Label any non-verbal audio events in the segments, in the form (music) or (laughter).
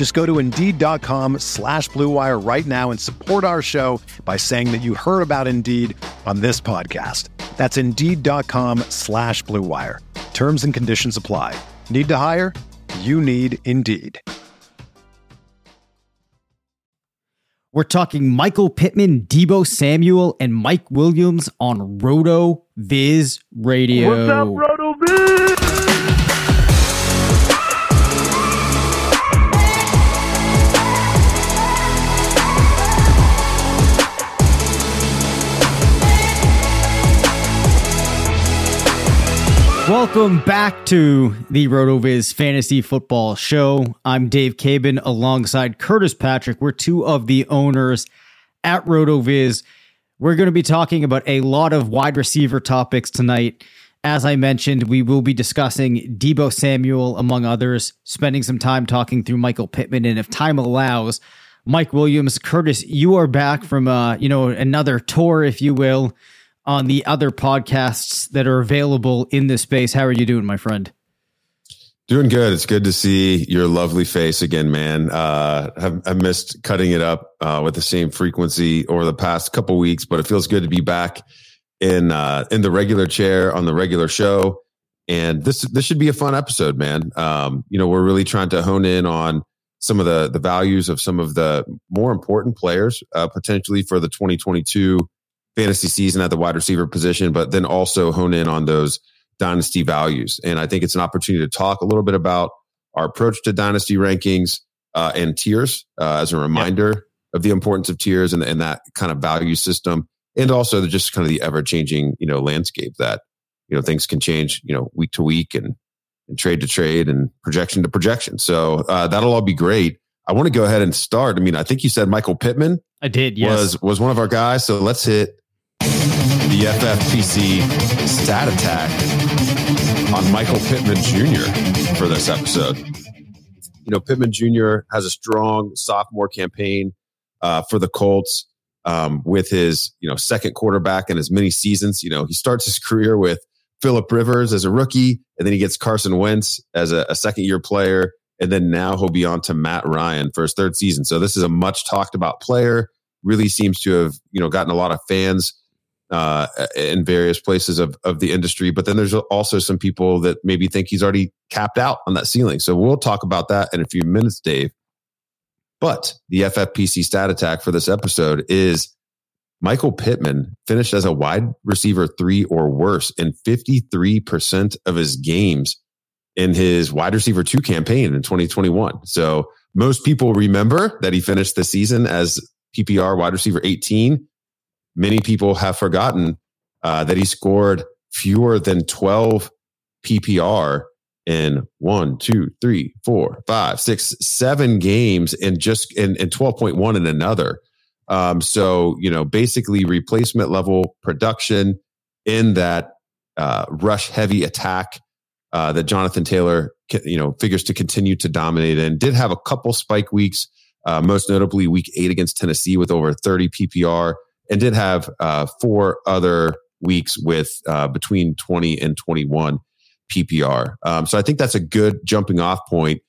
Just go to Indeed.com slash BlueWire right now and support our show by saying that you heard about Indeed on this podcast. That's Indeed.com slash BlueWire. Terms and conditions apply. Need to hire? You need Indeed. We're talking Michael Pittman, Deebo Samuel, and Mike Williams on Roto Viz Radio. What's up, RotoViz? Welcome back to the RotoViz Fantasy Football Show. I'm Dave Caban alongside Curtis Patrick. We're two of the owners at RotoViz. We're going to be talking about a lot of wide receiver topics tonight. As I mentioned, we will be discussing Deebo Samuel, among others, spending some time talking through Michael Pittman, and if time allows, Mike Williams. Curtis, you are back from uh, you know, another tour, if you will on the other podcasts that are available in this space. How are you doing, my friend? Doing good. It's good to see your lovely face again, man. Uh, I've, I missed cutting it up uh, with the same frequency over the past couple weeks, but it feels good to be back in uh, in the regular chair on the regular show. And this this should be a fun episode, man. Um, you know, we're really trying to hone in on some of the the values of some of the more important players uh, potentially for the 2022 fantasy season at the wide receiver position, but then also hone in on those dynasty values. And I think it's an opportunity to talk a little bit about our approach to dynasty rankings uh, and tiers uh, as a reminder yep. of the importance of tiers and, and that kind of value system. And also the, just kind of the ever changing, you know, landscape that, you know, things can change, you know, week to week and, and trade to trade and projection to projection. So uh, that'll all be great. I want to go ahead and start. I mean, I think you said Michael Pittman. I did. Yes. Was was one of our guys. So let's hit the FFPC stat attack on Michael Pittman Jr. for this episode. You know, Pittman Jr. has a strong sophomore campaign uh, for the Colts um, with his, you know, second quarterback in as many seasons. You know, he starts his (laughs) career with Philip Rivers as a rookie, and then he gets Carson Wentz as a, a second year player. And then now he'll be on to Matt Ryan for his third season. So this is a much talked about player. Really seems to have, you know, gotten a lot of fans uh, in various places of, of the industry. But then there's also some people that maybe think he's already capped out on that ceiling. So we'll talk about that in a few minutes, Dave. But the FFPC stat attack for this episode is Michael Pittman finished as a wide receiver three or worse in 53% of his games in his wide receiver two campaign in 2021. So most people remember that he finished the season as PPR wide receiver 18 many people have forgotten uh, that he scored fewer than 12 PPR in one, two, three, four, five, six, seven games and just in, in 12.1 in another. Um, so, you know, basically replacement level production in that uh, rush heavy attack uh, that Jonathan Taylor, you know, figures to continue to dominate and did have a couple spike weeks, uh, most notably week eight against Tennessee with over 30 PPR and did have uh, four other weeks with uh, between 20 and 21 PPR. Um, so I think that's a good jumping off point.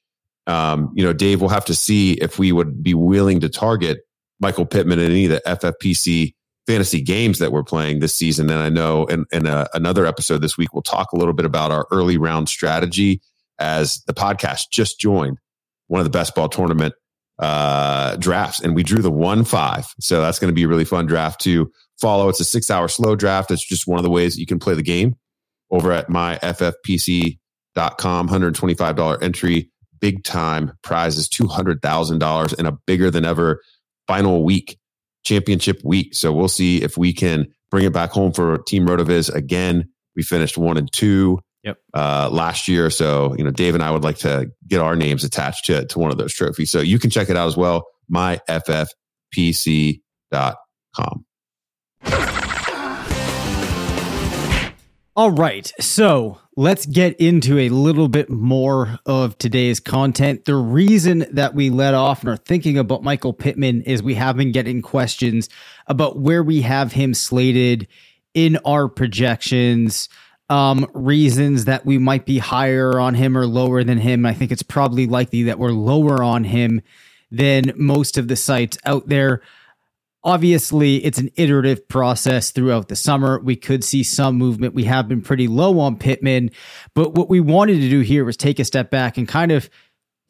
Um, you know, Dave, we'll have to see if we would be willing to target Michael Pittman in any of the FFPC fantasy games that we're playing this season. And I know in, in a, another episode this week, we'll talk a little bit about our early round strategy as the podcast just joined one of the best ball tournament uh, drafts, and we drew the one five. So that's going to be a really fun draft to follow. It's a six hour slow draft. It's just one of the ways that you can play the game over at myffpc.com. $125 entry, big time prizes, $200,000 and a bigger than ever final week, championship week. So we'll see if we can bring it back home for Team RotoViz again. We finished one and two yep. uh, last year. So, you know, Dave and I would like to get our names attached to, to one of those trophies. So you can check it out as well, myffpc.com. All right. So let's get into a little bit more of today's content. The reason that we let off and are thinking about Michael Pittman is we have been getting questions about where we have him slated in our projections, um, reasons that we might be higher on him or lower than him. I think it's probably likely that we're lower on him than most of the sites out there. Obviously, it's an iterative process throughout the summer. We could see some movement. We have been pretty low on Pittman, but what we wanted to do here was take a step back and kind of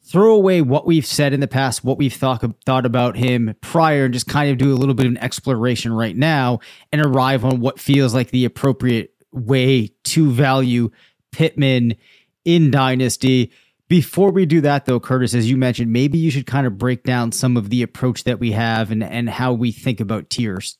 throw away what we've said in the past, what we've thought thought about him prior, and just kind of do a little bit of an exploration right now and arrive on what feels like the appropriate way to value Pittman in Dynasty. Before we do that, though, Curtis, as you mentioned, maybe you should kind of break down some of the approach that we have and, and how we think about tiers.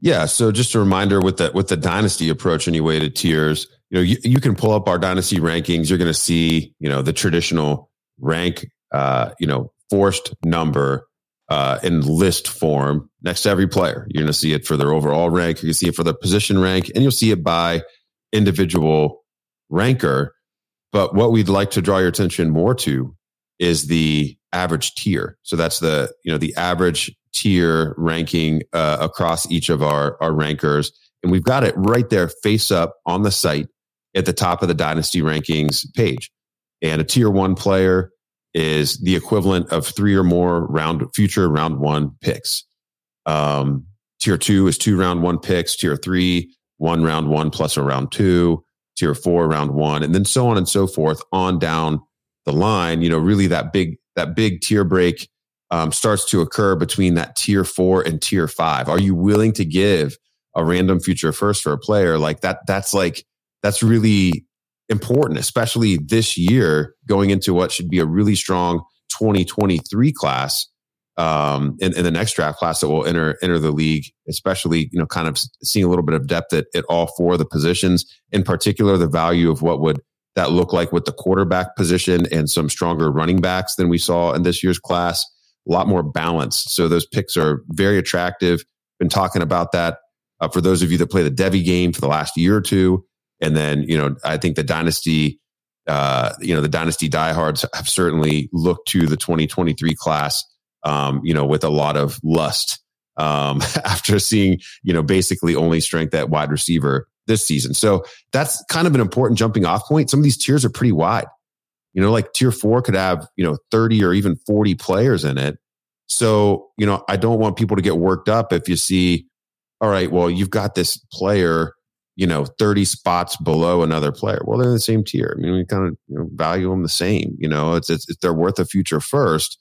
Yeah. So just a reminder with the with the dynasty approach anyway to tiers, you know, you, you can pull up our dynasty rankings. You're going to see, you know, the traditional rank, uh, you know, forced number uh, in list form next to every player. You're going to see it for their overall rank. You can see it for the position rank, and you'll see it by individual ranker. But what we'd like to draw your attention more to is the average tier. So that's the, you know, the average tier ranking uh, across each of our, our rankers. And we've got it right there face up on the site at the top of the dynasty rankings page. And a tier one player is the equivalent of three or more round future round one picks. Um, tier two is two round one picks. Tier three, one round one plus a round two tier four, round one, and then so on and so forth on down the line. You know, really that big that big tier break um, starts to occur between that tier four and tier five. Are you willing to give a random future first for a player like that? That's like that's really important, especially this year going into what should be a really strong 2023 class um, in, in, the next draft class that will enter enter the league, especially you know, kind of seeing a little bit of depth at, at all four of the positions. In particular, the value of what would that look like with the quarterback position and some stronger running backs than we saw in this year's class. A lot more balanced. So those picks are very attractive. Been talking about that uh, for those of you that play the Devy game for the last year or two, and then you know I think the dynasty. Uh, you know the dynasty diehards have certainly looked to the 2023 class um, you know, with a lot of lust um, (laughs) after seeing, you know, basically only strength at wide receiver this season. So that's kind of an important jumping off point. Some of these tiers are pretty wide. You know, like tier four could have, you know, 30 or even 40 players in it. So, you know, I don't want people to get worked up if you see, all right, well, you've got this player, you know, 30 spots below another player. Well, they're in the same tier. I mean, we kind of you know, value them the same. You know, it's, it's, they're worth a future first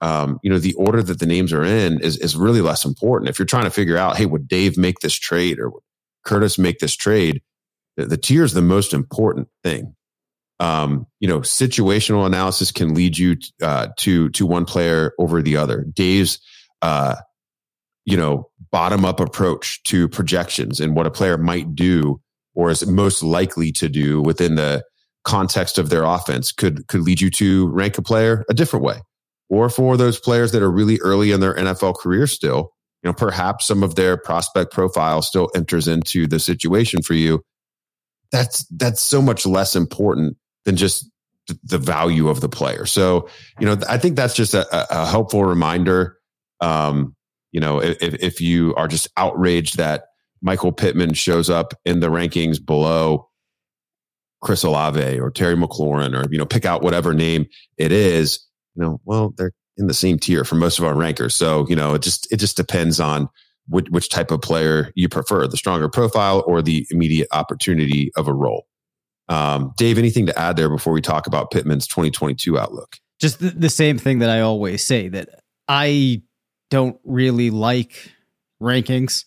um, you know, the order that the names are in is, is really less important. If you're trying to figure out, hey, would Dave make this trade or would Curtis make this trade? The, the tier is the most important thing. Um, you know, situational analysis can lead you uh, to to one player over the other. Dave's, uh, you know, bottom up approach to projections and what a player might do or is most likely to do within the context of their offense could could lead you to rank a player a different way or for those players that are really early in their NFL career still, you know, perhaps some of their prospect profile still enters into the situation for you. That's that's so much less important than just the value of the player. So, you know, I think that's just a, a helpful reminder. Um, you know, if, if you are just outraged that Michael Pittman shows up in the rankings below Chris Olave or Terry McLaurin, or you know, pick out whatever name it is you know, well, they're in the same tier for most of our rankers. So, you know, it just it just depends on which, which type of player you prefer, the stronger profile or the immediate opportunity of a role. Um, Dave, anything to add there before we talk about Pittman's 2022 outlook? Just the, the same thing that I always say that I don't really like rankings.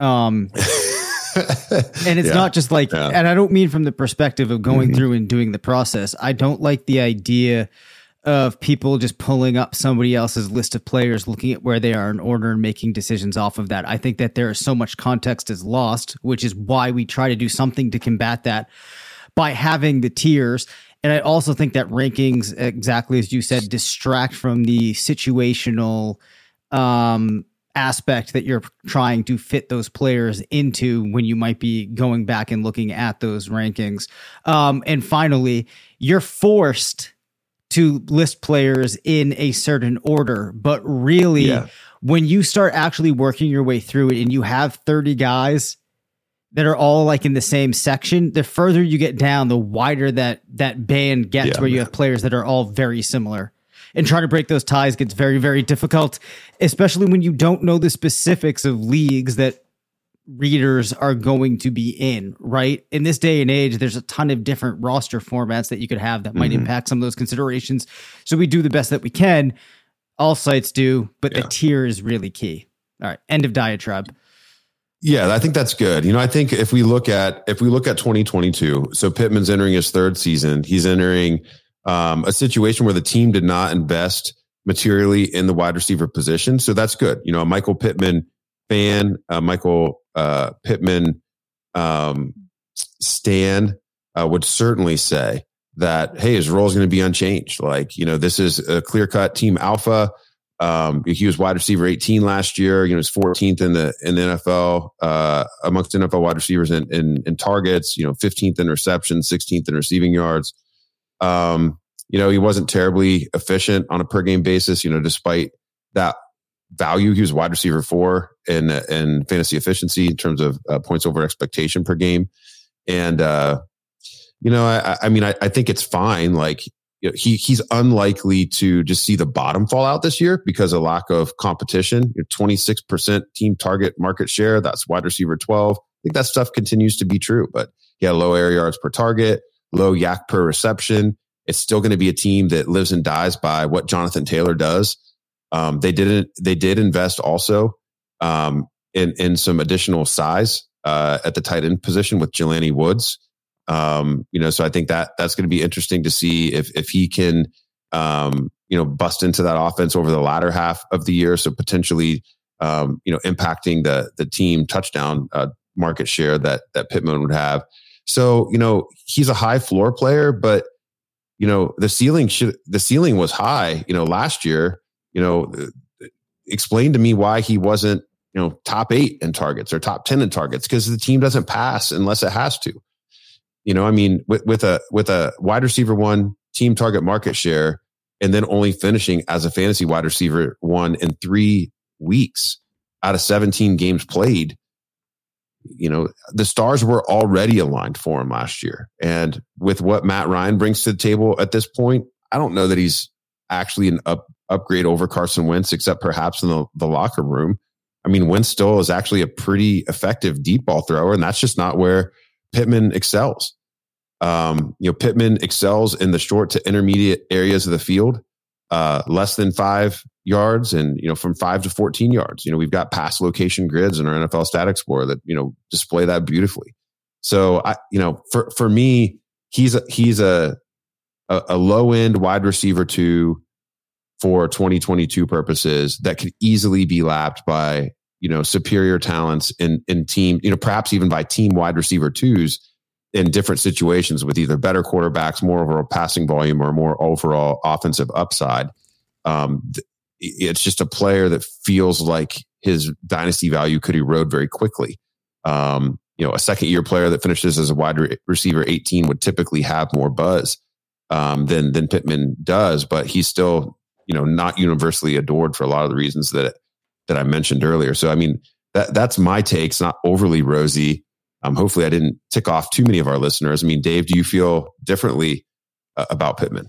Um, (laughs) and it's yeah. not just like, yeah. and I don't mean from the perspective of going mm-hmm. through and doing the process. I don't like the idea of people just pulling up somebody else's list of players, looking at where they are in order and making decisions off of that. I think that there is so much context is lost, which is why we try to do something to combat that by having the tiers. And I also think that rankings, exactly as you said, distract from the situational um, aspect that you're trying to fit those players into when you might be going back and looking at those rankings. Um, and finally, you're forced to list players in a certain order, but really, yeah. when you start actually working your way through it and you have 30 guys that are all like in the same section, the further you get down, the wider that that band gets yeah, where you have players that are all very similar. And trying to break those ties gets very, very difficult, especially when you don't know the specifics of leagues that readers are going to be in, right? In this day and age, there's a ton of different roster formats that you could have that might mm-hmm. impact some of those considerations. So we do the best that we can. All sites do, but yeah. the tier is really key. All right, end of diatribe. Yeah, I think that's good. You know, I think if we look at if we look at 2022, so Pittman's entering his third season. He's entering um, a situation where the team did not invest materially in the wide receiver position. So that's good. You know, a Michael Pittman fan, Michael uh, Pittman um, Stan uh, would certainly say that, hey, his role is going to be unchanged. Like, you know, this is a clear cut team alpha. Um, he was wide receiver 18 last year. You know, he's 14th in the in the NFL uh, amongst NFL wide receivers in, in, in targets. You know, 15th in receptions, 16th in receiving yards. Um, you know, he wasn't terribly efficient on a per game basis. You know, despite that value, he was wide receiver four in in fantasy efficiency in terms of uh, points over expectation per game. And uh, you know, I, I mean, I, I think it's fine. Like you know, he he's unlikely to just see the bottom fall out this year because of lack of competition. Your Twenty six percent team target market share. That's wide receiver twelve. I think that stuff continues to be true, but he had low air yards per target, low YAC per reception. It's still going to be a team that lives and dies by what Jonathan Taylor does. Um, they didn't. They did invest also um, in in some additional size uh, at the tight end position with Jelani Woods. Um, you know, so I think that that's going to be interesting to see if if he can, um, you know, bust into that offense over the latter half of the year. So potentially, um, you know, impacting the the team touchdown uh, market share that that Pittman would have. So you know, he's a high floor player, but you know, the ceiling should the ceiling was high. You know, last year. You know, uh, explain to me why he wasn't you know top eight in targets or top 10 in targets because the team doesn't pass unless it has to you know, I mean, with, with a with a wide receiver one team target market share, and then only finishing as a fantasy wide receiver one in three weeks out of 17 games played, you know, the stars were already aligned for him last year. And with what Matt Ryan brings to the table at this point, I don't know that he's actually an up, upgrade over Carson Wentz, except perhaps in the, the locker room. I mean, Wentz still is actually a pretty effective deep ball thrower, and that's just not where Pittman excels. Um, you know, Pittman excels in the short to intermediate areas of the field, uh, less than five yards and, you know, from five to 14 yards. You know, we've got pass location grids in our NFL Stat Explorer that, you know, display that beautifully. So I, you know, for, for me, he's a, he's a, a, a low end wide receiver two for 2022 purposes that could easily be lapped by, you know, superior talents in, in team, you know, perhaps even by team wide receiver twos in different situations with either better quarterbacks, more overall passing volume, or more overall offensive upside. Um, it's just a player that feels like his dynasty value could erode very quickly. Um, you know, a second year player that finishes as a wide re- receiver 18 would typically have more buzz um, than than Pittman does, but he's still you know not universally adored for a lot of the reasons that that I mentioned earlier. So I mean that that's my take. It's not overly rosy. Um, hopefully, I didn't tick off too many of our listeners. I mean, Dave, do you feel differently uh, about Pittman?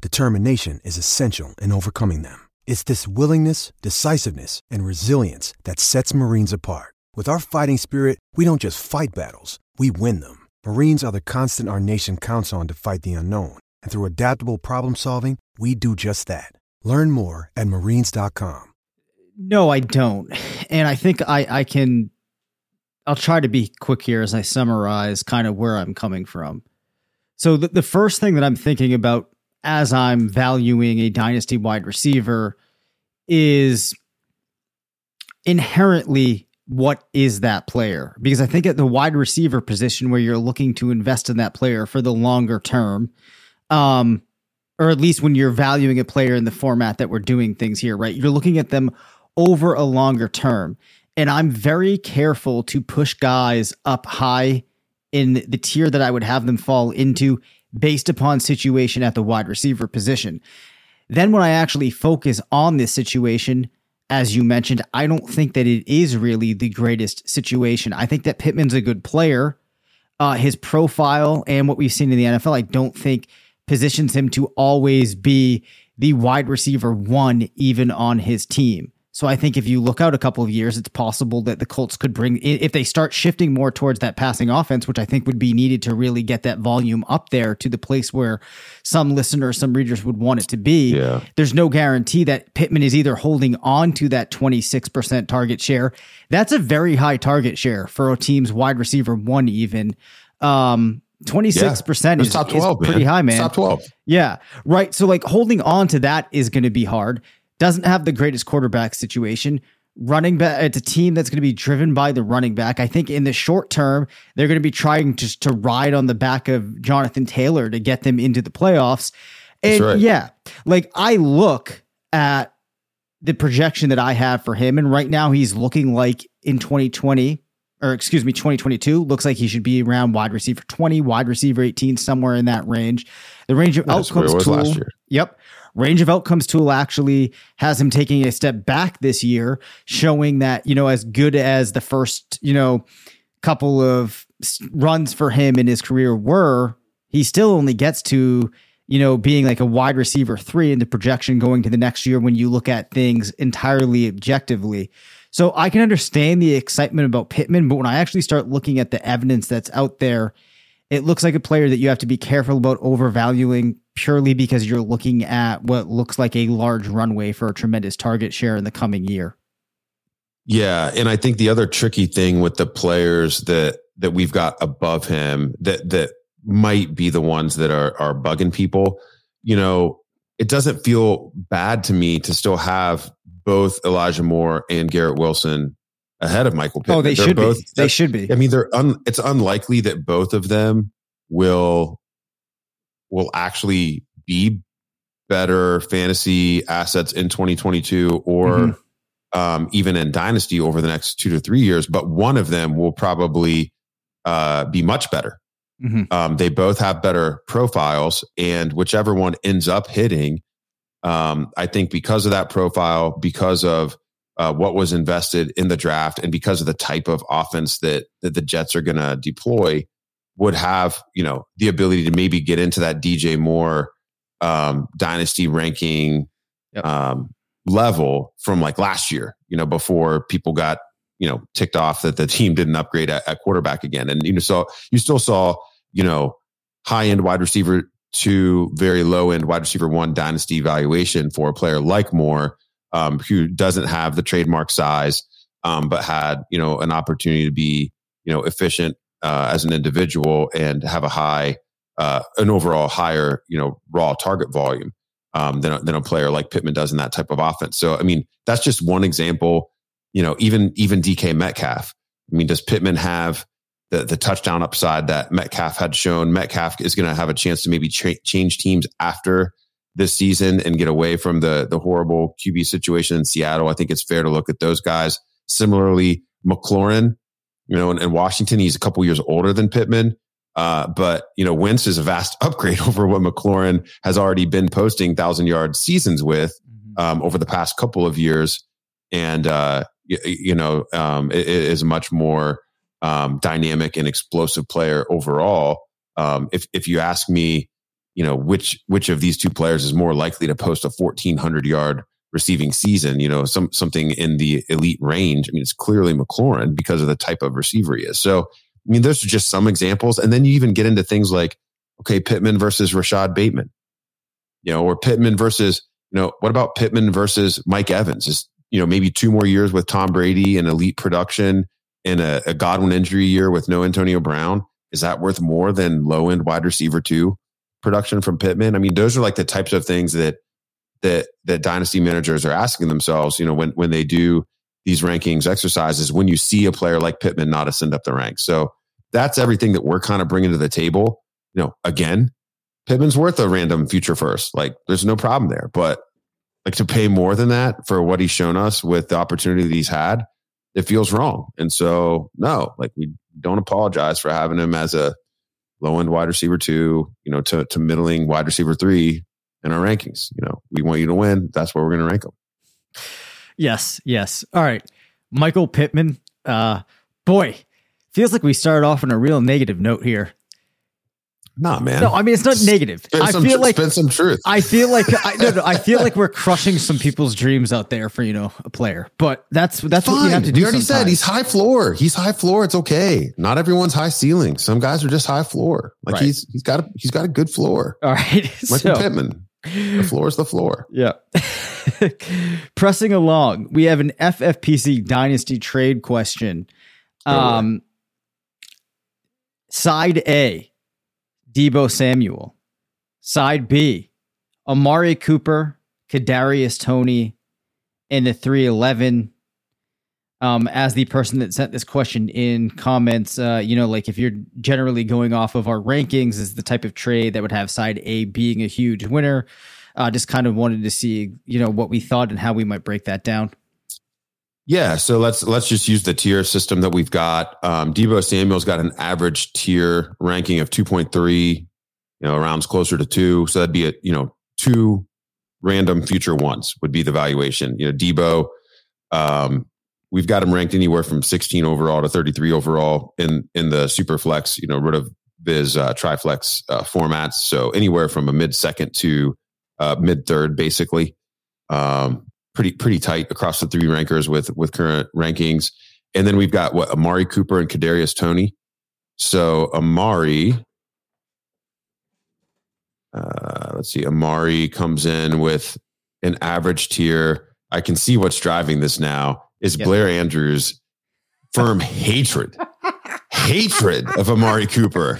determination is essential in overcoming them. It's this willingness, decisiveness, and resilience that sets Marines apart. With our fighting spirit, we don't just fight battles, we win them. Marines are the constant our nation counts on to fight the unknown. And through adaptable problem solving, we do just that. Learn more at marines.com. No, I don't. And I think I, I can, I'll try to be quick here as I summarize kind of where I'm coming from. So, the, the first thing that I'm thinking about as I'm valuing a dynasty wide receiver is inherently what is that player? Because I think at the wide receiver position where you're looking to invest in that player for the longer term, um, or at least when you're valuing a player in the format that we're doing things here, right? You're looking at them over a longer term. And I'm very careful to push guys up high in the tier that I would have them fall into based upon situation at the wide receiver position. Then when I actually focus on this situation, as you mentioned, I don't think that it is really the greatest situation. I think that Pittman's a good player. Uh, his profile and what we've seen in the NFL, I don't think positions him to always be the wide receiver one, even on his team. So I think if you look out a couple of years, it's possible that the Colts could bring if they start shifting more towards that passing offense, which I think would be needed to really get that volume up there to the place where some listeners, some readers would want it to be. Yeah. There's no guarantee that Pittman is either holding on to that 26% target share. That's a very high target share for a team's wide receiver one, even. Um, 26% is, top 12, is pretty high, man. Top 12. Yeah, right. So like holding on to that is going to be hard. Doesn't have the greatest quarterback situation. Running back, it's a team that's going to be driven by the running back. I think in the short term, they're going to be trying just to ride on the back of Jonathan Taylor to get them into the playoffs. And right. yeah, like I look at the projection that I have for him, and right now he's looking like in 2020, or excuse me, 2022, looks like he should be around wide receiver 20, wide receiver 18, somewhere in that range. The range of That's outcomes tool. last year. Yep. Range of outcomes tool actually has him taking a step back this year, showing that, you know, as good as the first, you know, couple of runs for him in his career were, he still only gets to, you know, being like a wide receiver three in the projection going to the next year when you look at things entirely objectively. So I can understand the excitement about Pittman, but when I actually start looking at the evidence that's out there, it looks like a player that you have to be careful about overvaluing purely because you're looking at what looks like a large runway for a tremendous target share in the coming year. Yeah, and I think the other tricky thing with the players that that we've got above him that that might be the ones that are are bugging people, you know, it doesn't feel bad to me to still have both Elijah Moore and Garrett Wilson ahead of Michael Pittman. Oh, they They're should both, be. They should be. I mean, they're un, it's unlikely that both of them will will actually be better fantasy assets in 2022 or Mhm. um, even in dynasty over the next two to three years. But one of them will probably uh, be much better. Mhm. Um, they both have better profiles, and whichever one ends up hitting, um, I think because of that profile, because of uh, what was invested in the draft, and because of the type of offense that that the Jets are going to deploy, would have you know the ability to maybe get into that DJ Moore um, dynasty ranking Yep. um, level from like last year. You know, before people got you know ticked off that the team didn't upgrade at, at quarterback again, and you know, so you still saw you know high end wide receiver to very low end wide receiver one dynasty valuation for a player like Moore, um, who doesn't have the trademark size, um, but had you know an opportunity to be you know efficient uh, as an individual and have a high uh, an overall higher you know raw target volume um, than a, than a player like Pittman does in that type of offense. So I mean that's just one example. You know even even DK Metcalf. I mean does Pittman have the, the touchdown upside that Metcalf had shown. Metcalf is going to have a chance to maybe change teams after this season and get away from the the horrible QB situation in Seattle. I think it's fair to look at those guys. Similarly, McLaurin, you know, in, in Washington, he's a couple years older than Pittman. Uh, but you know, Wentz is a vast (laughs) upgrade over what McLaurin has already been posting thousand yard seasons with mm-hmm. um, over the past couple of years, and uh, you, you know, um, it, it is much more um, dynamic and explosive player overall. Um, if if you ask me, you know which which of these two players is more likely to post a 1400 yard receiving season, you know, some something in the elite range. I mean, it's clearly McLaurin because of the type of receiver he is. So, I mean, those are just some examples, and then you even get into things like, okay, Pittman versus Rashod Bateman, you know, or Pittman versus, you know, what about Pittman versus Mike Evans? Is you know maybe two more years with Tom Brady and elite production in a, a Godwin injury year with no Antonio Brown, is that worth more than low end wide receiver two production from Pittman? I mean, those are like the types of things that that that dynasty managers are asking themselves. You know, when when they do these rankings exercises, when you see a player like Pittman not ascend up the ranks. So that's everything that we're kind of bringing to the table. You know, again, Pittman's worth a random future first. Like, there's no problem there. But like to pay more than that for what he's shown us with the opportunity that he's had, it feels wrong. And so, no, like we don't apologize for having him as a low end wide receiver two, you know, to, to middling wide receiver three in our rankings. You know, we want you to win. That's where we're going to rank them. Yes. Yes. All right. Michael Pittman. Uh, boy, feels like we started off on a real negative note here. Nah, man. No, I mean it's not negative. I feel tr- like spend some truth. I feel like I no, no, I feel like we're crushing some people's dreams out there for you know a player. But that's that's Fine. what you have to do. We already sometimes. said he's high floor. He's high floor. It's okay. Not everyone's high ceiling. Some guys are just high floor. Like Right. he's he's got a he's got a good floor. All right. (laughs) Michael so, Pittman. The floor is the floor. Yeah. (laughs) Pressing along, we have an FFPC dynasty trade question. Um, side A, Deebo Samuel. Side B, Amari Cooper, Kadarius Toney, and the 311. Um, as the person that sent this question in comments, uh, you know, like if you're generally going off of our rankings, is the type of trade that would have side A being a huge winner. Uh, just kind of wanted to see, you know, what we thought and how we might break that down. Yeah, so let's let's just use the tier system that we've got. Um, Deebo Samuel's got an average tier ranking of two point three, you know, rounds closer to two. So that'd be a you know two random future ones would be the valuation. You know, Deebo, um, we've got him ranked anywhere from sixteen overall to thirty three overall in in the super flex, you know, rid of Viz uh, triflex uh, formats. So anywhere from a mid second to uh, mid third, basically. Um, pretty pretty tight across the three rankers with with current rankings. And then we've got what Amari Cooper and Kadarius Toney. So Amari, uh, let's see, Amari comes in with an average tier. I can see what's driving this now is Yep. Blair Andrews' firm hatred, hatred of Amari Cooper.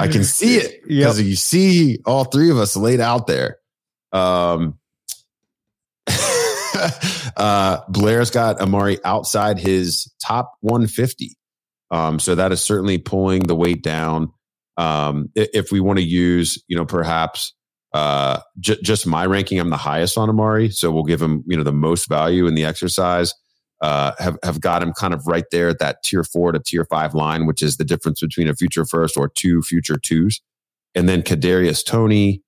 I can see it Yep. because you see all three of us laid out there. Um, (laughs) uh, Blair's got Amari outside his top 150. Um, so that is certainly pulling the weight down. Um, if we want to use, you know, perhaps uh, j- just my ranking, I'm the highest on Amari, so we'll give him, you know, the most value in the exercise. Uh, have have got him kind of right there at that tier four to tier five line, which is the difference between a future first or two future twos. And then Kadarius Tony,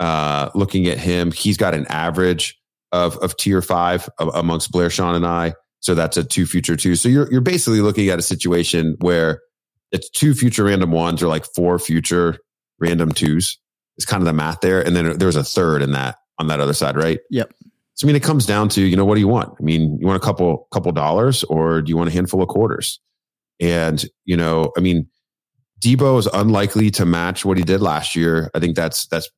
uh, looking at him, he's got an average of of tier five amongst Blair, Sean, and I. So that's a two future two. So you're you're basically looking at a situation where it's two future random ones or like four future random twos. It's kind of the math there, and then there's a third in that on that other side, right? Yep. So I mean, it comes down to you know what do you want? I mean, you want a couple couple dollars, or do you want a handful of quarters? And you know, I mean, Deebo is unlikely to match what he did last year. I think that's that's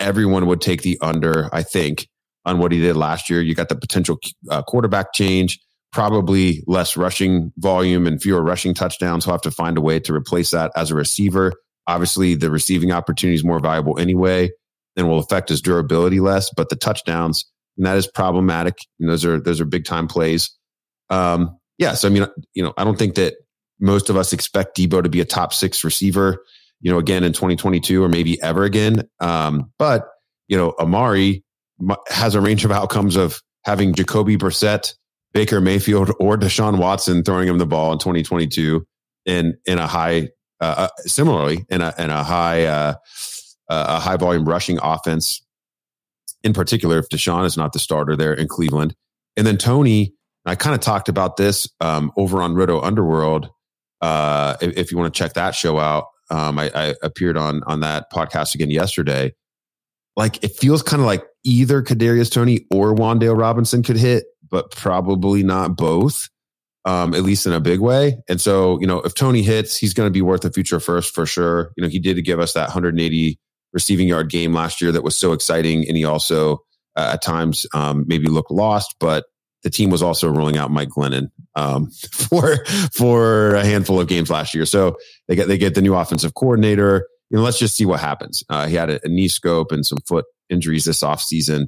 everyone would take the under. I think on what he did last year. You got the potential uh, quarterback change, probably less rushing volume and fewer rushing touchdowns. He'll have to find a way to replace that as a receiver. Obviously, the receiving opportunity is more valuable anyway, and will affect his durability less. But the touchdowns, and that is problematic. And those are those are big time plays. Um, yeah, so, I mean, you know, I don't think that most of us expect Deebo to be a top six receiver, you know, again in 2022 or maybe ever again. Um, but you know, Amari has a range of outcomes of having Jacoby Brissett, Baker Mayfield, or Deshaun Watson throwing him the ball in 2022 in in a high, uh, uh, similarly in a in a high uh, uh, a high volume rushing offense. In particular, if Deshaun is not the starter there in Cleveland, and then Toney, I kind of talked about this um, over on Roto Underworld. Uh, if, if, you want to check that show out, um, I, I appeared on on that podcast again yesterday like it feels kind of like either Kadarius Toney or Wan'Dale Robinson could hit, but probably not both. Um, at least in a big way. And so, you know, if Toney hits, he's going to be worth a future first for sure. You know, he did give us that 180 receiving yard game last year that was so exciting, and he also uh, at times um, maybe looked lost, but the team was also rolling out Mike Glennon um, (laughs) for for a handful of games last year. So they get they get the new offensive coordinator you know, let's just see what happens. Uh, he had a, a, knee scope and some foot injuries this offseason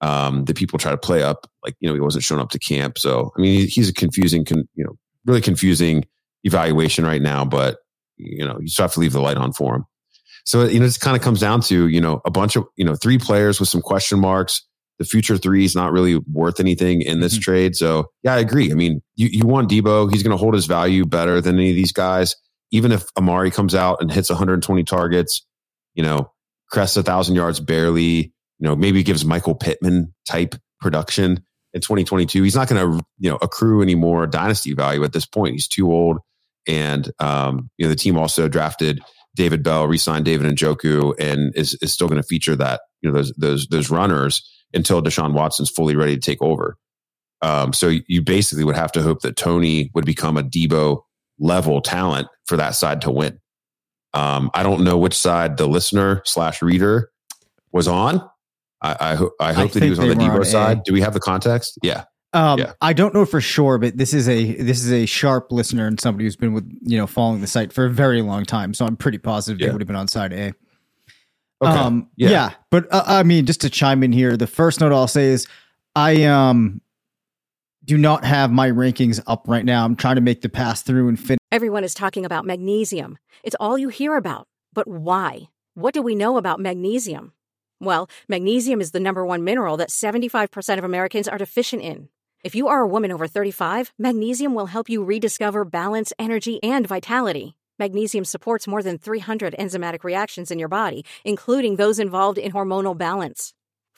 um, that people try to play up. Like, you know, he wasn't showing up to camp. So, I mean, he's a confusing, con, you know, really confusing evaluation right now, but, you know, you still have to leave the light on for him. So, you know, it kind of comes down to, you know, a bunch of, you know, three players with some question marks. The future three is not really worth anything in this mm-hmm. trade. So, yeah, I agree. I mean, you, you want Deebo. He's going to hold his value better than any of these guys even if Amari comes out and hits 120 targets, you know, crests a thousand yards barely, you know, maybe gives Michael Pittman type production in 2022, he's not going to, you know, accrue any more dynasty value at this point. He's too old. And, um, you know, the team also drafted David Bell, re-signed David Njoku, and is, is still going to feature that, you know, those, those, those runners until Deshaun Watson's fully ready to take over. Um, so you basically would have to hope that Toney would become a Deebo level talent for that side to win. Um, I don't know which side the listener slash reader was on. I, I, ho- I hope I that he was on the Deebo side. Do we have the context? Yeah. Um, yeah. I don't know for sure, but this is a this is a sharp listener and somebody who's been with you know following the site for a very long time. So I'm pretty positive yeah. they would have been on side A. Okay. Um, yeah. yeah. but uh, I mean, just to chime in here, the first note I'll say is I um do not have my rankings up right now. I'm trying to make the pass through and finish. Everyone is talking about magnesium. It's all you hear about. But why? What do we know about magnesium? Well, magnesium is the number one mineral that 75% of Americans are deficient in. If you are a woman over 35, magnesium will help you rediscover balance, energy, and vitality. Magnesium supports more than 300 enzymatic reactions in your body, including those involved in hormonal balance.